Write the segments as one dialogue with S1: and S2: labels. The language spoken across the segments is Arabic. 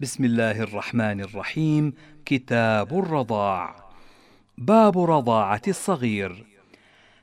S1: بسم الله الرحمن الرحيم. كتاب الرضاع. باب رضاعة الصغير.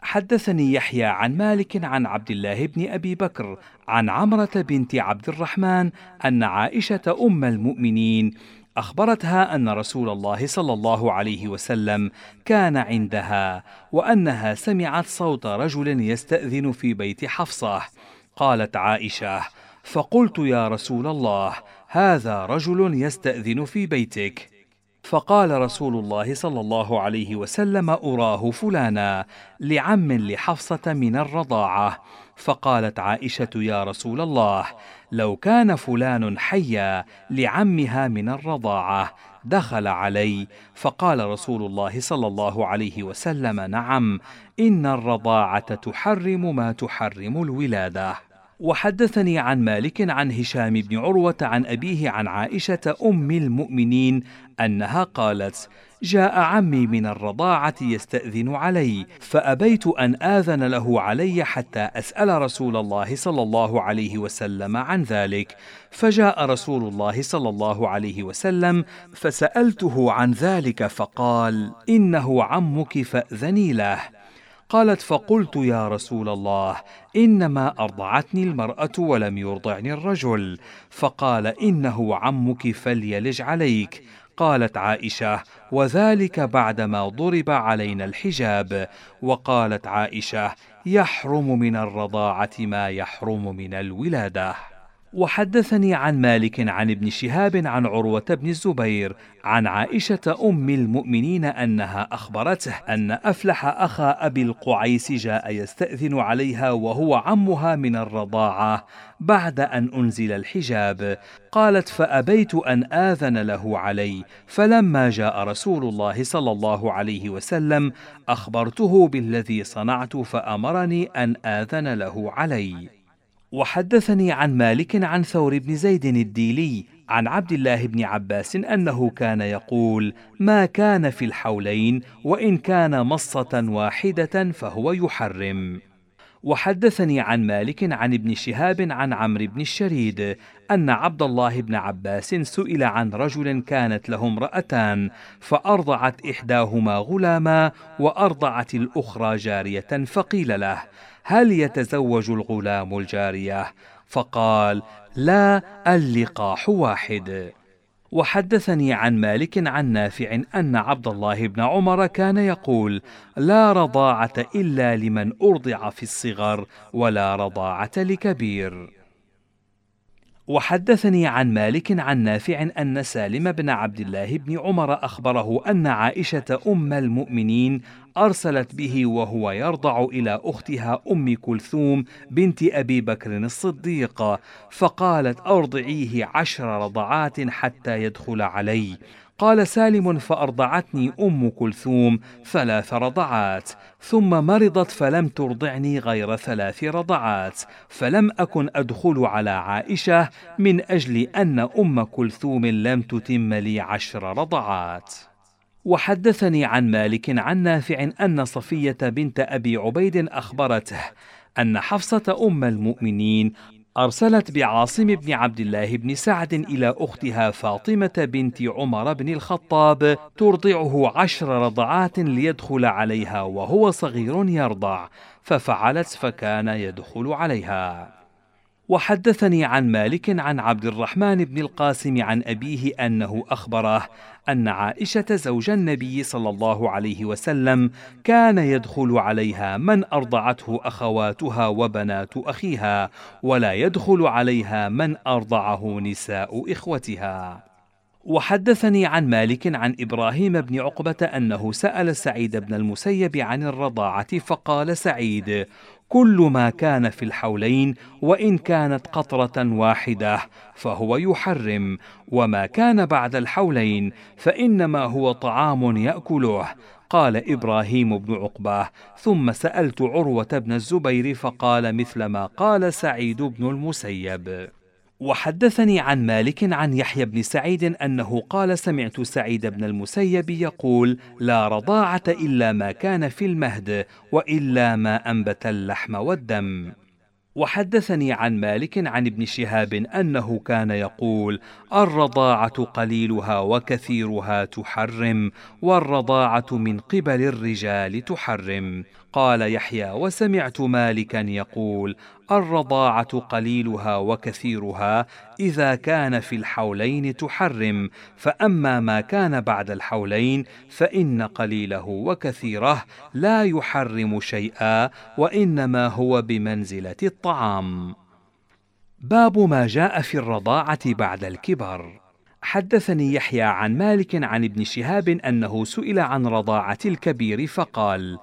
S1: حدثني يحيى عن مالك عن عبد الله بن أبي بكر عن عمرة بنت عبد الرحمن أن عائشة أم المؤمنين أخبرتها أن رسول الله صلى الله عليه وسلم كان عندها وأنها سمعت صوت رجل يستأذن في بيت حفصة. قالت عائشة فقلت يا رسول الله هذا رجل يستأذن في بيتك. فقال رسول الله صلى الله عليه وسلم أراه فلانا لعم لحفصة من الرضاعة. فقالت عائشة يا رسول الله لو كان فلان حيا لعمها من الرضاعة دخل علي. فقال رسول الله صلى الله عليه وسلم نعم إن الرضاعة تحرم ما تحرم الولادة. وحدثني عن مالك عن هشام بن عروة عن أبيه عن عائشة أم المؤمنين أنها قالت جاء عمي من الرضاعة يستأذن علي فأبيت أن آذن له علي حتى أسأل رسول الله صلى الله عليه وسلم عن ذلك. فجاء رسول الله صلى الله عليه وسلم فسألته عن ذلك فقال إنه عمك فأذني له. قالت فقلت يا رسول الله إنما أرضعتني المرأة ولم يرضعني الرجل. فقال إنه عمك فليلج عليك. قالت عائشة وذلك بعدما ضرب علينا الحجاب. وقالت عائشة يحرم من الرضاعة ما يحرم من الولادة. وحدثني عن مالك عن ابن شهاب عن عروة بن الزبير عن عائشة أم المؤمنين أنها أخبرته أن أفلح أخا أبي القعيس جاء يستأذن عليها وهو عمها من الرضاعة بعد أن أنزل الحجاب. قالت فأبيت أن آذن له علي فلما جاء رسول الله صلى الله عليه وسلم أخبرته بالذي صنعت فأمرني أن آذن له علي. وحدثني عن مالك عن ثور بن زيد الديلي عن عبد الله بن عباس أنه كان يقول ما كان في الحولين وإن كان مصة واحدة فهو يحرم. وحدثني عن مالك عن ابن شهاب عن عمرو بن الشريد أن عبد الله بن عباس سئل عن رجل كانت له امرأتان فأرضعت إحداهما غلاما وأرضعت الأخرى جارية فقيل له هل يتزوج الغلام الجارية؟ فقال لا اللقاح واحد. وحدثني عن مالك عن نافع أن عبد الله بن عمر كان يقول لا رضاعة إلا لمن أرضع في الصغر ولا رضاعة لكبير. وحدثني عن مالك عن نافع أن سالم بن عبد الله بن عمر أخبره أن عائشة أم المؤمنين أرسلت به وهو يرضع إلى أختها أم كلثوم بنت أبي بكر الصديق فقالت أرضعيه عشر رضعات حتى يدخل علي. قال سالم فأرضعتني أم كلثوم ثلاث رضعات ثم مرضت فلم ترضعني غير ثلاث رضعات فلم أكن أدخل على عائشة من أجل أن أم كلثوم لم تتم لي عشر رضعات. وحدثني عن مالك عن نافع أن صفية بنت أبي عبيد أخبرته أن حفصة أم المؤمنين أرسلت بعاصم بن عبد الله بن سعد إلى أختها فاطمة بنت عمر بن الخطاب ترضعه عشر رضعات ليدخل عليها وهو صغير يرضع ففعلت فكان يدخل عليها. وحدثني عن مالك عن عبد الرحمن بن القاسم عن أبيه أنه أخبره أن عائشة زوج النبي صلى الله عليه وسلم كان يدخل عليها من أرضعته أخواتها وبنات أخيها ولا يدخل عليها من أرضعه نساء إخوتها. وحدثني عن مالك عن إبراهيم بن عقبة أنه سأل سعيد بن المسيب عن الرضاعة فقال سعيد كل ما كان في الحولين وإن كانت قطرة واحدة فهو يحرم وما كان بعد الحولين فإنما هو طعام يأكله. قال إبراهيم بن عقبة ثم سألت عروة بن الزبير فقال مثل ما قال سعيد بن المسيب. وحدثني عن مالك عن يحيى بن سعيد أنه قال سمعت سعيد بن المسيب يقول لا رضاعة إلا ما كان في المهد وإلا ما أنبت اللحم والدم. وحدثني عن مالك عن ابن شهاب أنه كان يقول الرضاعة قليلها وكثيرها تحرم والرضاعة من قبل الرجال تحرم. قال يحيى وسمعت مالكا يقول الرضاعة قليلها وكثيرها إذا كان في الحولين تحرم فأما ما كان بعد الحولين فإن قليله وكثيره لا يحرم شيئا وإنما هو بمنزلة الطعام باب ما جاء في الرضاعة بعد الكبر. حدثني يحيى عن مالك عن ابن شهاب أنه سئل عن رضاعة الكبير فقال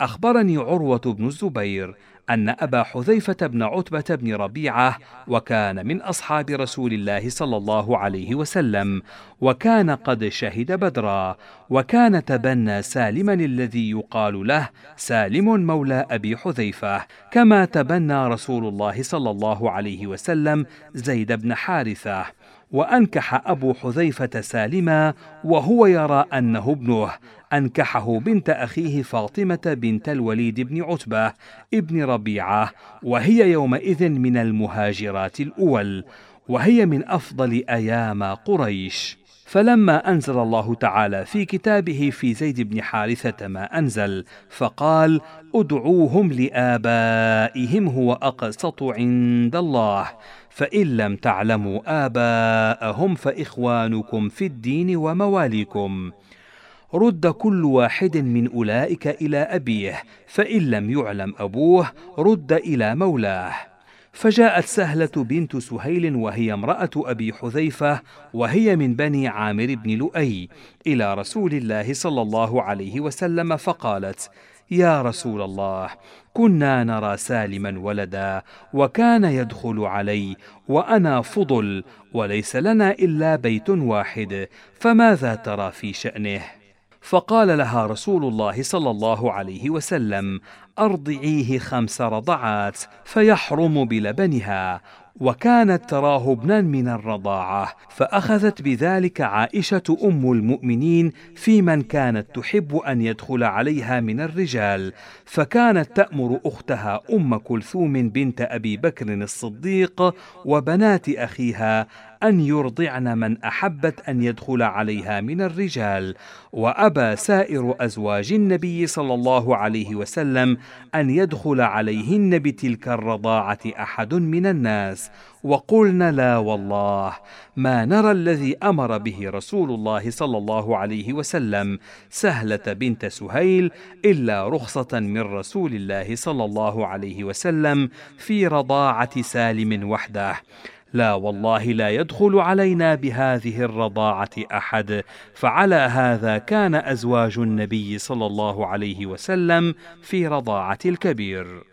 S1: أخبرني عروة بن الزبير أن أبا حذيفة بن عتبة بن ربيعة وكان من أصحاب رسول الله صلى الله عليه وسلم وكان قد شهد بدرا وكان تبنى سالما الذي يقال له سالم مولى أبي حذيفة كما تبنى رسول الله صلى الله عليه وسلم زيد بن حارثة. وأنكح أبو حذيفة سالما وهو يرى أنه ابنه. أنكحه بنت أخيه فاطمة بنت الوليد بن عتبة ابن ربيعة وهي يومئذ من المهاجرات الأول وهي من أفضل أيام قريش. فلما أنزل الله تعالى في كتابه في زيد بن حارثة ما أنزل فقال أدعوهم لآبائهم هو أقسط عند الله فإن لم تعلموا آباءهم فإخوانكم في الدين ومواليكم. رد كل واحد من أولئك إلى أبيه فإن لم يعلم أبوه رد إلى مولاه. فجاءت سهلة بنت سهيل وهي امرأة أبي حذيفة وهي من بني عامر بن لؤي إلى رسول الله صلى الله عليه وسلم فقالت يا رسول الله كنا نرى سالما ولدا وكان يدخل علي وأنا فضل وليس لنا إلا بيت واحد فماذا ترى في شأنه؟ فقال لها رسول الله صلى الله عليه وسلم أرضعيه خمس رضعات فيحرم بلبنها وكانت تراه ابنا من الرضاعة فأخذت بذلك عائشة أم المؤمنين في من كانت تحب أن يدخل عليها من الرجال فكانت تأمر أختها أم كلثوم بنت أبي بكر الصديق وبنات أخيها أن يرضعن من أحبت أن يدخل عليها من الرجال وأبى سائر أزواج النبي صلى الله عليه وسلم أن يدخل عليهن بتلك الرضاعة أحد من الناس. وقلن لا والله ما نرى الذي أمر به رسول الله صلى الله عليه وسلم سهلة بنت سهيل إلا رخصة من رسول الله صلى الله عليه وسلم في رضاعة سالم وحده. لا والله لا يدخل علينا بهذه الرضاعة أحد فعلى هذا كان أزواج النبي صلى الله عليه وسلم في رضاعة الكبير.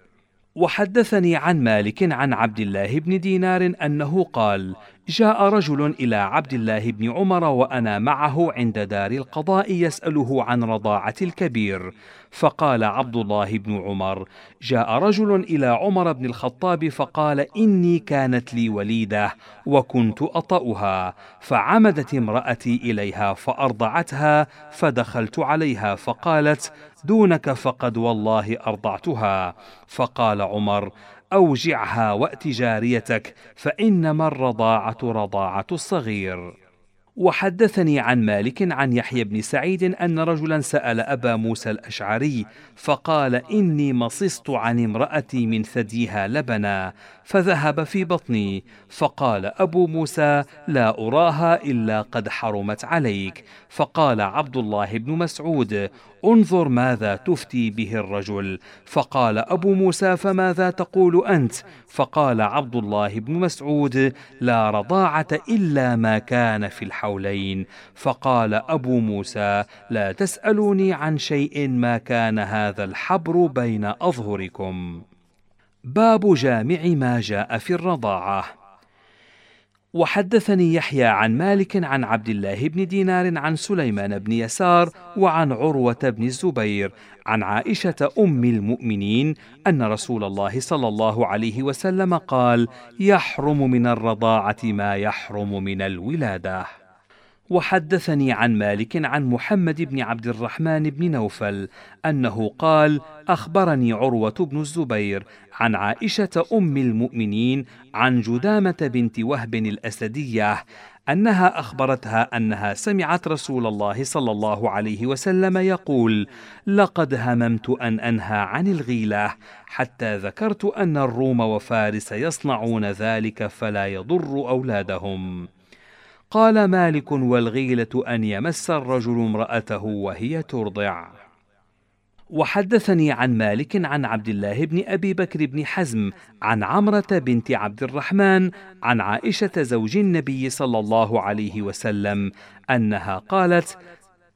S1: وحدثني عن مالك عن عبد الله بن دينار أنه قال جاء رجل إلى عبد الله بن عمر وأنا معه عند دار القضاء يسأله عن رضاعة الكبير. فقال عبد الله بن عمر جاء رجل إلى عمر بن الخطاب فقال إني كانت لي وليدة وكنت أطأها فعمدت امرأتي إليها فأرضعتها فدخلت عليها فقالت دونك فقد والله أرضعتها فقال عمر أوجعها وأت جاريتك فانما الرضاعة رضاعة الصغير. وحدثني عن مالك عن يحيى بن سعيد أن رجلا سأل أبا موسى الأشعري فقال إني مصصت عن امرأتي من ثديها لبنا فذهب في بطني فقال أبو موسى لا أراها إلا قد حرمت عليك فقال عبد الله بن مسعود انظر ماذا تفتي به الرجل. فقال أبو موسى فماذا تقول أنت؟ فقال عبد الله بن مسعود لا رضاعة إلا ما كان في الحولين. فقال أبو موسى لا تسألوني عن شيء ما كان هذا الحبر بين أظهركم. باب جامع ما جاء في الرضاعة. وحدثني يحيى عن مالك عن عبد الله بن دينار عن سليمان بن يسار وعن عروة بن الزبير عن عائشة أم المؤمنين أن رسول الله صلى الله عليه وسلم قال يحرم من الرضاعة ما يحرم من الولادة. وحدثني عن مالك عن محمد بن عبد الرحمن بن نوفل أنه قال أخبرني عروة بن الزبير عن عائشة أم المؤمنين عن جدامة بنت وهب الأسدية أنها أخبرتها أنها سمعت رسول الله صلى الله عليه وسلم يقول لقد هممت أن أنهى عن الغيلة حتى ذكرت أن الروم وفارس يصنعون ذلك فلا يضر أولادهم. قال مالك والغيلة أن يمس الرجل امرأته وهي ترضع. وحدثني عن مالك عن عبد الله بن أبي بكر بن حزم عن عمرة بنت عبد الرحمن عن عائشة زوج النبي صلى الله عليه وسلم أنها قالت: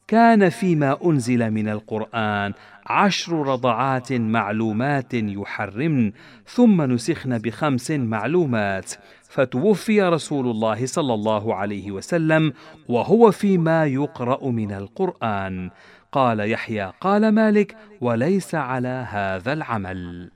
S1: كان فيما أنزل من القرآن عشر رضعات معلومات يحرمن ثم نسخن بخمس معلومات. فتوفي رسول الله صلى الله عليه وسلم وهو فيما يقرأ من القرآن. قال يحيى قال مالك وليس على هذا العمل.